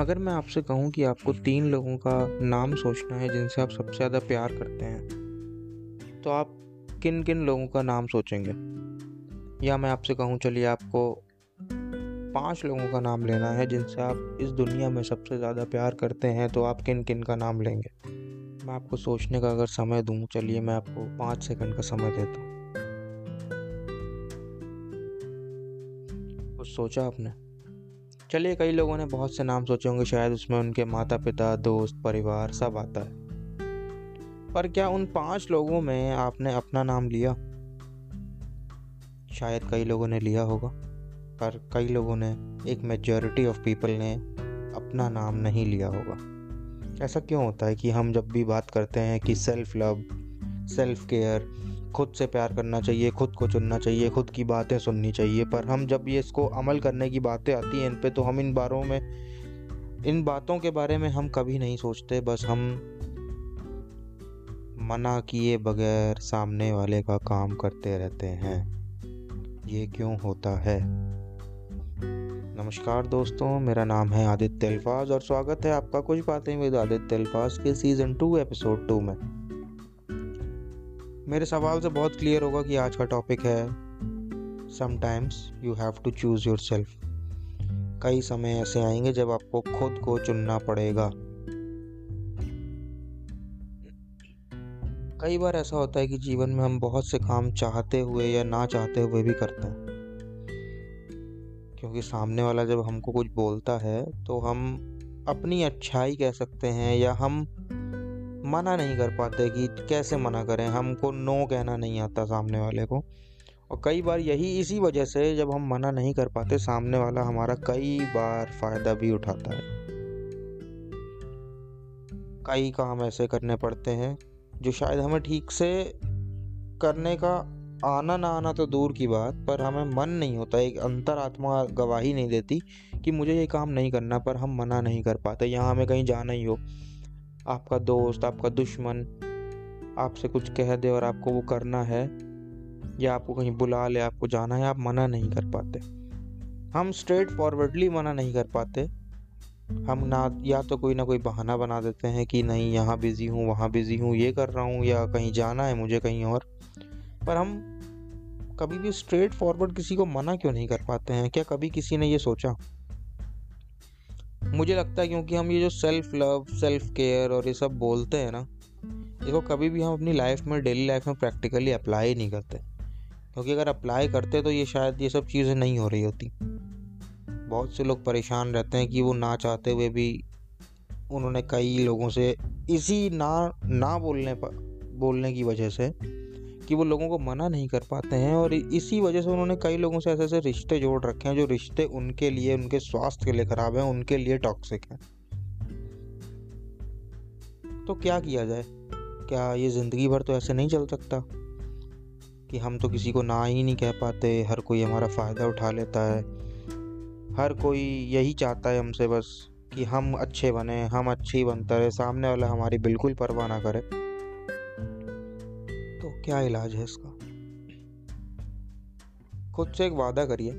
अगर मैं आपसे कहूँ कि आपको तीन लोगों का नाम सोचना है जिनसे आप सबसे ज़्यादा प्यार करते हैं तो आप किन किन लोगों का नाम सोचेंगे? या मैं आपसे कहूँ, चलिए आपको पाँच लोगों का नाम लेना है जिनसे आप इस दुनिया में सबसे ज़्यादा प्यार करते हैं तो आप किन किन का नाम लेंगे? मैं आपको सोचने का अगर समय दूँ, चलिए मैं आपको पाँच सेकंड का समय देता हूँ। कुछ सोचा आपने? चलिए कई लोगों ने बहुत से नाम सोचे होंगे, शायद उसमें उनके माता पिता दोस्त, परिवार सब आता है। पर क्या उन पाँच लोगों में आपने अपना नाम लिया? शायद कई लोगों ने लिया होगा, पर कई लोगों ने, एक मेजॉरिटी ऑफ़ पीपल ने अपना नाम नहीं लिया होगा। ऐसा क्यों होता है कि हम जब भी बात करते हैं कि सेल्फ लव सेल्फ केयर खुद से प्यार करना चाहिए, खुद को चुनना चाहिए, खुद की बातें सुननी चाहिए। पर हम जब ये इसको अमल करने की बातें आती हैं इन पे तो हम इन बारों में, इन बातों के बारे में हम कभी नहीं सोचते, बस हम मना किए बगैर सामने वाले का काम करते रहते हैं। ये क्यों होता है? नमस्कार दोस्तों, मेरा नाम है आदित्य अल्फाज और स्वागत है आपका कुछ बातें विद आदित्य अल्फाज के सीज़न टू एपिसोड टू में। मेरे सवाल से बहुत क्लियर होगा कि आज का टॉपिक है sometimes you have to choose yourself कई समय ऐसे आएँगे जब आपको खुद को चुनना पड़ेगा। कई बार ऐसा होता है कि जीवन में हम बहुत से काम चाहते हुए या ना चाहते हुए भी करते हैं। क्योंकि सामने वाला जब हमको कुछ बोलता है तो हम अपनी अच्छाई कह सकते हैं या हम मना नहीं कर पाते कि कैसे मना करें, हमको नो कहना नहीं आता सामने वाले को। और कई बार यही इसी वजह से जब हम मना नहीं कर पाते, सामने वाला हमारा कई बार फ़ायदा भी उठाता है। कई काम ऐसे करने पड़ते हैं, जो शायद हमें ठीक से करने का आना ना आना तो दूर की बात, पर हमें मन नहीं होता, एक अंतरात्मा गवाही नहीं देती कि मुझे ये काम नहीं करना, पर हम मना नहीं कर पाते, यहाँ हमें कहीं जाना ही हो। आपका दोस्त, आपका दुश्मन आपसे कुछ कह दे और आपको वो करना है या आपको कहीं बुला ले, आपको जाना है, आप मना नहीं कर पाते। हम स्ट्रेट फॉरवर्डली मना नहीं कर पाते। हम ना, या तो कोई ना कोई बहाना बना देते हैं कि नहीं, यहाँ बिज़ी हूँ, वहाँ बिज़ी हूँ, ये कर रहा हूँ या कहीं जाना है मुझे कहीं और। पर हम कभी भी स्ट्रेट फॉरवर्ड किसी को मना क्यों नहीं कर पाते हैं? क्या कभी किसी ने ये सोचा? मुझे लगता है क्योंकि हम ये जो सेल्फ लव सेल्फ केयर और ये सब बोलते हैं ना इसको कभी भी हम अपनी लाइफ में डेली लाइफ में प्रैक्टिकली अप्लाई नहीं करते। क्योंकि अगर अप्लाई करते तो ये शायद ये सब चीज़ें नहीं हो रही होती। बहुत से लोग परेशान रहते हैं कि वो ना चाहते हुए भी उन्होंने कई लोगों से इसी ना ना बोलने पर, बोलने की वजह से कि वो लोगों को मना नहीं कर पाते हैं और इसी वजह से उन्होंने कई लोगों से ऐसे ऐसे रिश्ते जोड़ रखे हैं जो रिश्ते उनके लिए, उनके स्वास्थ्य के लिए ख़राब हैं, उनके लिए टॉक्सिक हैं। तो क्या किया जाए? क्या ये ज़िंदगी भर तो ऐसे नहीं चल सकता? कि हम तो किसी को ना ही नहीं कह पाते, हर कोई हमारा फ़ायदा उठा लेता है। हर कोई यही चाहता है हमसे बस कि हम अच्छे बने, हम अच्छे बनते रहे, सामने वाला हमारी बिल्कुल परवाह ना करे। क्या इलाज है इसका? खुद से एक वादा करिए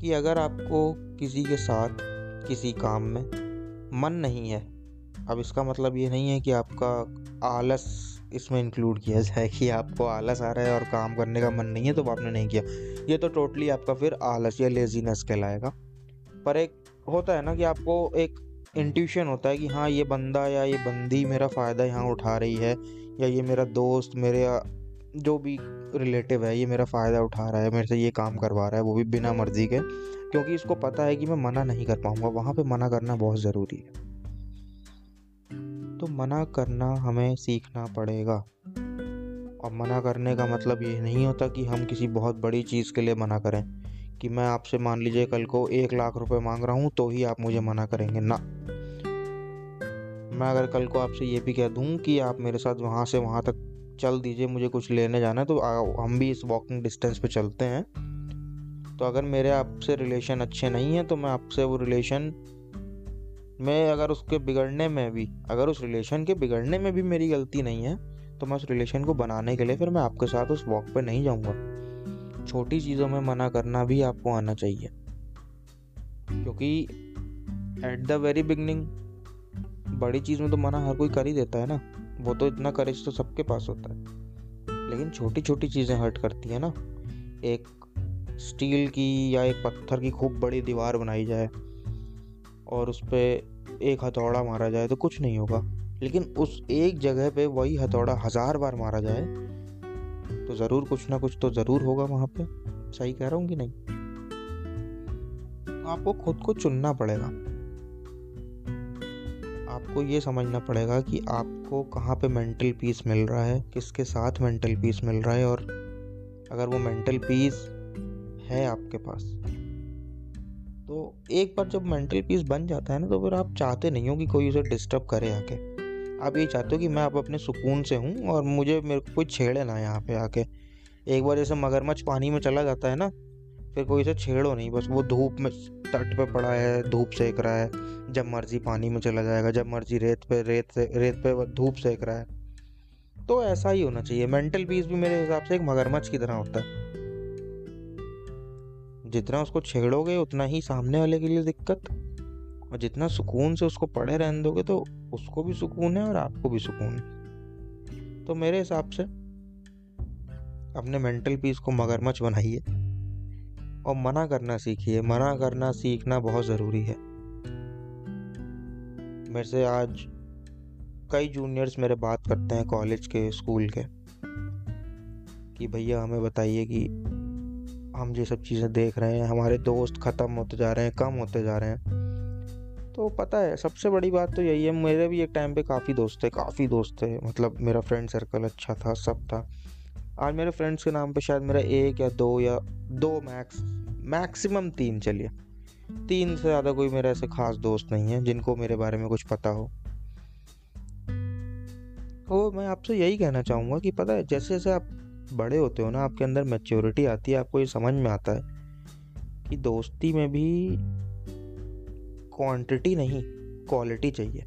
कि अगर आपको किसी के साथ किसी काम में मन नहीं है, अब इसका मतलब ये नहीं है कि आपका आलस इसमें इंक्लूड किया जाए कि आपको आलस आ रहा है और काम करने का मन नहीं है तो आपने नहीं किया। ये तो टोटली आपका फिर आलस या लेजीनेस कहलाएगा। पर एक होता है ना कि आपको एक इंट्यूशन होता है कि हाँ ये बंदा या ये बंदी मेरा फ़ायदा यहाँ उठा रही है, या ये मेरा दोस्त, मेरे जो भी रिलेटिव है, ये मेरा फ़ायदा उठा रहा है, मेरे से ये काम करवा रहा है, वो भी बिना मर्ज़ी के, क्योंकि इसको पता है कि मैं मना नहीं कर पाऊँगा। वहाँ पे मना करना बहुत ज़रूरी है। तो मना करना हमें सीखना पड़ेगा। और मना करने का मतलब ये नहीं होता कि हम किसी बहुत बड़ी चीज़ के लिए मना करें। कि मैं आपसे मान लीजिए कल को एक लाख रुपए मांग रहा हूँ तो ही आप मुझे मना करेंगे। ना। मैं अगर कल को आपसे ये भी कह दूँ कि आप मेरे साथ वहाँ से वहाँ तक चल दीजिए, मुझे कुछ लेने जाना है तो हम भी इस वॉकिंग डिस्टेंस पे चलते हैं। तो अगर मेरे आपसे रिलेशन अच्छे नहीं हैं तो मैं आपसे वो रिलेशन में अगर उसके बिगड़ने में भी, अगर उस रिलेशन के बिगड़ने में भी मेरी गलती नहीं है तो मैं उस रिलेशन को बनाने के लिए फिर मैं आपके साथ उस वॉक पे नहीं जाऊँगा। छोटी चीज़ों में मना करना भी आपको आना चाहिए। क्योंकि एट द वेरी बिगनिंग बड़ी चीज़ में तो मना हर कोई कर ही देता है ना। वो तो इतना करेज तो सबके पास होता है। लेकिन छोटी छोटी चीज़ें हर्ट करती है ना। एक स्टील की या एक पत्थर की खूब बड़ी दीवार बनाई जाए और उस पर एक हथौड़ा मारा जाए तो कुछ नहीं होगा। लेकिन उस एक जगह पे वही हथौड़ा हज़ार बार मारा जाए तो ज़रूर कुछ ना कुछ तो ज़रूर होगा वहाँ पे। सही कह रहा हूँ कि नहीं? आपको खुद को चुनना पड़ेगा। आपको ये समझना पड़ेगा कि आपको कहाँ पे मेंटल पीस मिल रहा है, किसके साथ मेंटल पीस मिल रहा है और अगर वो मेंटल पीस है आपके पास तो एक बार जब मेंटल पीस बन जाता है ना तो फिर आप चाहते नहीं हो कि कोई उसे डिस्टर्ब करे आके। आप ये चाहते हो कि मैं आप अपने सुकून से हूँ और मुझे मेरे को कोई छेड़े ना यहाँ पे आके। एक बार जैसे मगरमच्छ पानी में चला जाता है ना, फिर कोई इसे छेड़ो नहीं, बस वो धूप में तट पे पड़ा है, धूप सेक रहा है, जब मर्ज़ी पानी में चला जाएगा, जब मर्ज़ी रेत पे, रेत से, रेत पे धूप सेक रहा है। तो ऐसा ही होना चाहिए, मेंटल पीस भी मेरे हिसाब से एक मगरमच्छ की तरह होता है। जितना उसको छेड़ोगे, उतना ही सामने वाले के लिए दिक्कत। और जितना सुकून से उसको पढ़े रहने दोगे तो उसको भी सुकून है और आपको भी सुकून है। तो मेरे हिसाब से अपने मेंटल पीस को मगरमच्छ बनाइए और मना करना सीखिए। मना करना सीखना बहुत ज़रूरी है। मेरे से आज कई जूनियर्स मेरे बात करते हैं कॉलेज के स्कूल के कि भैया हमें बताइए कि हम ये सब चीज़ें देख रहे हैं, हमारे दोस्त ख़त्म होते जा रहे हैं, कम होते जा रहे हैं। तो पता है, सबसे बड़ी बात तो यही है, मेरे भी एक टाइम पे काफ़ी दोस्त थे, काफ़ी दोस्त थे। मतलब मेरा फ्रेंड सर्कल अच्छा था, सब था। आज मेरे फ्रेंड्स के नाम पे शायद मेरा एक या दो या दो मैक्स मैक्सिमम तीन चलिए। तीन से ज़्यादा कोई मेरा ऐसे खास दोस्त नहीं है, जिनको मेरे बारे में कुछ पता हो। तो मैं आपसे यही कहना चाहूँगा कि पता है, जैसे जैसे आप बड़े होते हो ना, आपके अंदर मेच्योरिटी आती है, आपको ये समझ में आता है कि दोस्ती में भी क्वांटिटी नहीं क्वालिटी चाहिए।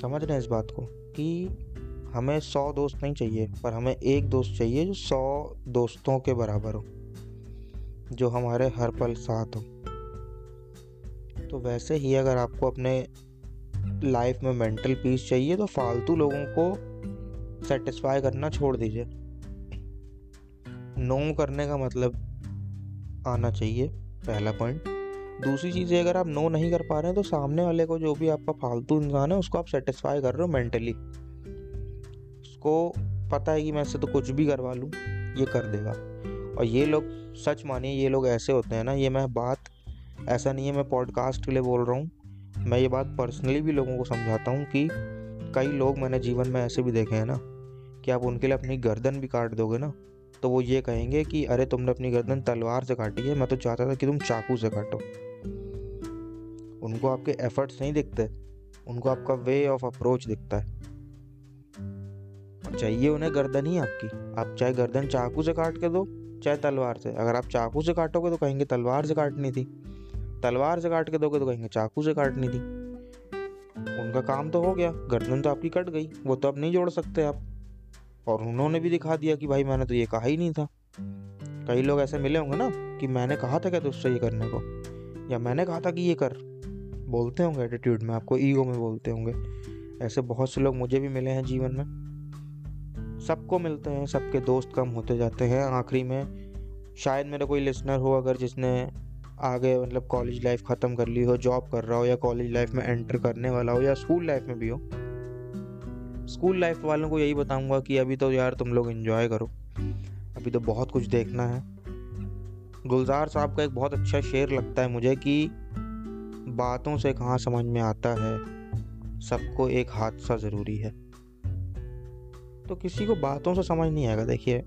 समझ रहे हैं इस बात को कि हमें सौ दोस्त नहीं चाहिए, पर हमें एक दोस्त चाहिए जो सौ दोस्तों के बराबर हो, जो हमारे हर पल साथ हो। तो वैसे ही अगर आपको अपने लाइफ में मेंटल पीस चाहिए तो फालतू लोगों को सेटिस्फाई करना छोड़ दीजिए। नो करने का मतलब आना चाहिए, पहला पॉइंट दूसरी चीज़ है, अगर आप नो नहीं कर पा रहे हैं तो सामने वाले को जो भी आपका फालतू इंसान है, उसको आप सेटिस्फाई कर रहे हो मेंटली उसको पता है कि मैं इससे तो कुछ भी करवा लूँ, ये कर देगा। और ये लोग, सच मानिए, ये लोग ऐसे होते हैं ना, ये मैं बात, ऐसा नहीं है, मैं पॉडकास्ट के लिए बोल रहा हूँ। मैं ये बात पर्सनली भी लोगों को समझाता हूँ कि कई लोग मैंने जीवन में ऐसे भी देखे हैं ना, कि आप उनके लिए अपनी गर्दन भी काट दोगे ना तो वो ये कहेंगे कि, अरे, तुमने अपनी गर्दन तलवार से काटी है, मैं तो चाहता था कि तुम चाकू से काटो। उनको आपके एफर्ट्स नहीं दिखते, उनको आपका वे ऑफ़ अप्रोच दिखता है। चाहिए उन्हें गर्दन ही आपकी। आप चाहे गर्दन चाकू से काट के दो, चाहे तलवार से। अगर आप चाकू से काटोगे तो कहेंगे तलवार से काटनी थी। तलवार से काट के दोगे तो कहेंगे चाकू से काटनी थी। उनका काम तो हो गया। गर्दन तो आपकी कट गई। वो तो अब नहीं जोड़ सकते आप। और उन्होंने भी दिखा दिया कि भाई मैंने तो ये कहा ही नहीं था। कई लोग ऐसे मिले होंगे ना कि मैंने कहा था क्या तुझसे ये करने को? या मैंने कहा था कि ये कर? बोलते होंगे एटीट्यूड में, आपको ईगो में बोलते होंगे। ऐसे बहुत से लोग मुझे भी मिले हैं जीवन में। सबको मिलते हैं, सबके दोस्त कम होते जाते हैं आखिरी में। शायद मेरा कोई लिसनर हो अगर जिसने आगे मतलब कॉलेज लाइफ ख़त्म कर ली हो जॉब कर रहा हो या कॉलेज लाइफ में एंटर करने वाला हो या स्कूल लाइफ में भी हो। स्कूल लाइफ वालों को यही बताऊँगा कि अभी तो यार तुम लोग इन्जॉय करो। अभी तो बहुत कुछ देखना है। गुलजार साहब का एक बहुत अच्छा शेर लगता है मुझे कि बातों से कहाँ समझ में आता है, सबको एक हादसा ज़रूरी है। तो किसी को बातों से समझ नहीं आएगा, देखिए।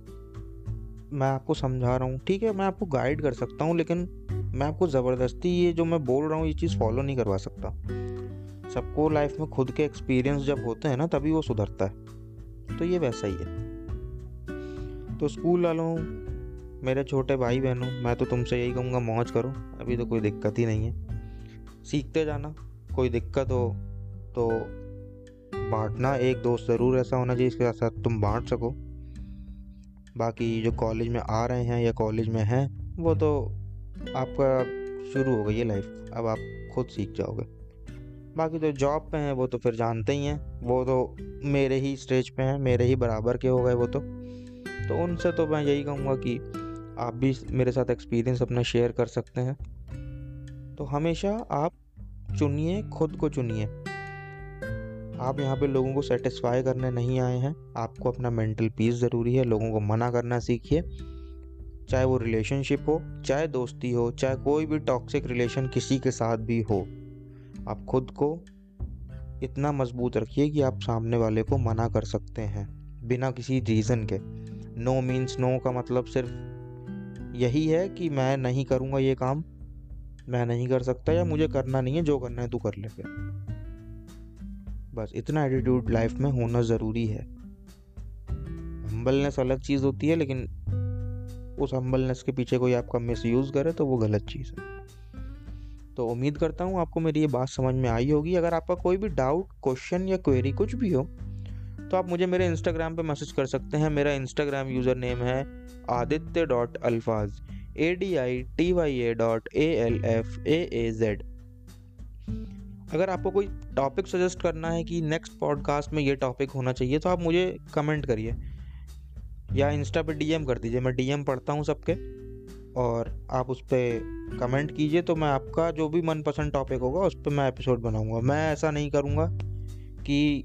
मैं आपको समझा रहा हूँ, ठीक है, मैं आपको गाइड कर सकता हूँ, लेकिन मैं आपको ज़बरदस्ती ये जो मैं बोल रहा हूँ, ये चीज़ फॉलो नहीं करवा सकता। सबको लाइफ में खुद के एक्सपीरियंस जब होते हैं ना, तभी वो सुधरता है। तो ये वैसा ही है। तो स्कूल वालों, मेरे छोटे भाई बहनों, मैं तो तुमसे यही कहूँगा, मौज करो। अभी तो कोई दिक्कत ही नहीं है। सीखते जाना, कोई दिक्कत हो तो बांटना, एक दोस्त ज़रूर ऐसा होना चाहिए, इसके साथ तुम बांट सको। बाकी जो कॉलेज में आ रहे हैं या कॉलेज में हैं, वो तो आपका शुरू हो गई है लाइफ अब आप खुद सीख जाओगे। बाकी तो जॉब पे हैं, वो तो फिर जानते ही हैं। वो तो मेरे ही स्टेज पे हैं, मेरे ही बराबर के हो गए वो तो। तो उनसे तो मैं यही कहूँगा कि आप भी मेरे साथ एक्सपीरियंस अपना शेयर कर सकते हैं। तो हमेशा आप चुनिए, खुद को चुनिए। आप यहाँ पे लोगों को सेटिस्फाई करने नहीं आए हैं। आपको अपना मेंटल पीस ज़रूरी है, लोगों को मना करना सीखिए। चाहे वो रिलेशनशिप हो, चाहे दोस्ती हो, चाहे कोई भी टॉक्सिक रिलेशन किसी के साथ भी हो। आप खुद को इतना मज़बूत रखिए कि आप सामने वाले को मना कर सकते हैं, बिना किसी रीज़न के। नो मीन्स नो का मतलब सिर्फ़ यही है कि मैं नहीं करूँगा ये काम, मैं नहीं कर सकता या मुझे करना नहीं है, जो करना है तू कर ले फिर। बस इतना एटीट्यूड लाइफ में होना ज़रूरी है। हम्बलनेस अलग चीज़ होती है, लेकिन उस हम्बलनेस के पीछे कोई आपका मिस यूज़ करे तो वो गलत चीज़ है। तो उम्मीद करता हूँ आपको मेरी ये बात समझ में आई होगी। अगर आपका कोई भी डाउट क्वेश्चन या क्वेरी कुछ भी हो तो आप मुझे मेरे इंस्टाग्राम पे मैसेज कर सकते हैं। मेरा इंस्टाग्राम यूज़र नेम है Aditya dot Alfaaz A D I T Y A dot A L F A A Z अगर आपको कोई टॉपिक सजेस्ट करना है कि नेक्स्ट पॉडकास्ट में ये टॉपिक होना चाहिए तो आप मुझे कमेंट करिए या इंस्टा पे डीएम कर दीजिए। मैं डीएम पढ़ता हूँ सबके। और आप उस पर कमेंट कीजिए तो मैं आपका जो भी मनपसंद टॉपिक होगा, उस पर मैं एपिसोड बनाऊँगा। मैं ऐसा नहीं करूँगा कि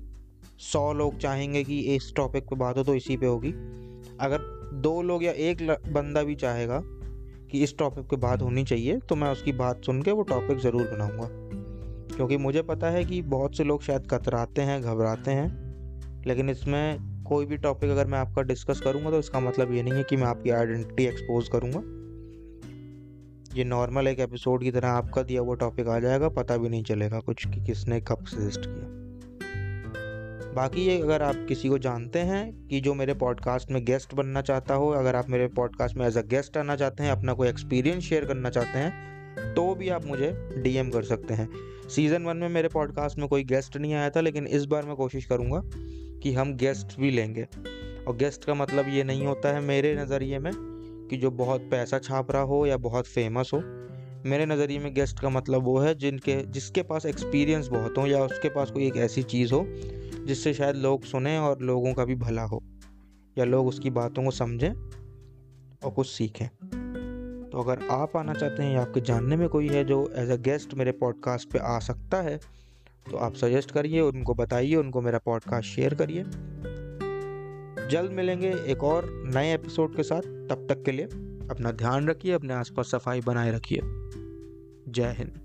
सौ लोग चाहेंगे कि इस टॉपिक पे बात हो तो इसी पे होगी। अगर दो लोग या एक बंदा भी चाहेगा कि इस टॉपिक पे बात होनी चाहिए तो मैं उसकी बात सुन के वो टॉपिक ज़रूर बनाऊँगा। क्योंकि मुझे पता है कि बहुत से लोग शायद कतराते हैं, घबराते हैं, लेकिन इसमें कोई भी टॉपिक अगर मैं आपका डिस्कस करूँगा तो इसका मतलब ये नहीं है कि मैं आपकी आइडेंटिटी एक्सपोज करूँगा। ये नॉर्मल एक एपिसोड की तरह आपका दिया हुआ टॉपिक आ जाएगा, पता भी नहीं चलेगा कुछ कि किसने कब सजेस्ट किया। बाकी ये अगर आप किसी को जानते हैं कि जो मेरे पॉडकास्ट में गेस्ट बनना चाहता हो, अगर आप मेरे पॉडकास्ट में एज अ गेस्ट आना चाहते हैं, अपना कोई एक्सपीरियंस शेयर करना चाहते हैं तो भी आप मुझे डीएम कर सकते हैं। सीज़न वन में मेरे पॉडकास्ट में कोई गेस्ट नहीं आया था, लेकिन इस बार मैं कोशिश करूँगा कि हम गेस्ट भी लेंगे। और गेस्ट का मतलब ये नहीं होता है मेरे नज़रिए में कि जो बहुत पैसा छाप रहा हो या बहुत फ़ेमस हो, मेरे नज़रिए में गेस्ट का मतलब वो है जिनके, जिसके पास एक्सपीरियंस बहुत हो या उसके पास कोई एक ऐसी चीज़ हो, जिससे शायद लोग सुने और लोगों का भी भला हो, या लोग उसकी बातों को समझें और कुछ सीखें। तो अगर आप आना चाहते हैं या आपके जानने में कोई है जो एज अ गेस्ट मेरे पॉडकास्ट पे आ सकता है तो आप सजेस्ट करिए, उनको बताइए, उनको मेरा पॉडकास्ट शेयर करिए। जल्द मिलेंगे एक और नए एपिसोड के साथ। तब तक के लिए अपना ध्यान रखिए, अपने आसपास सफ़ाई बनाए रखिए। जय हिंद।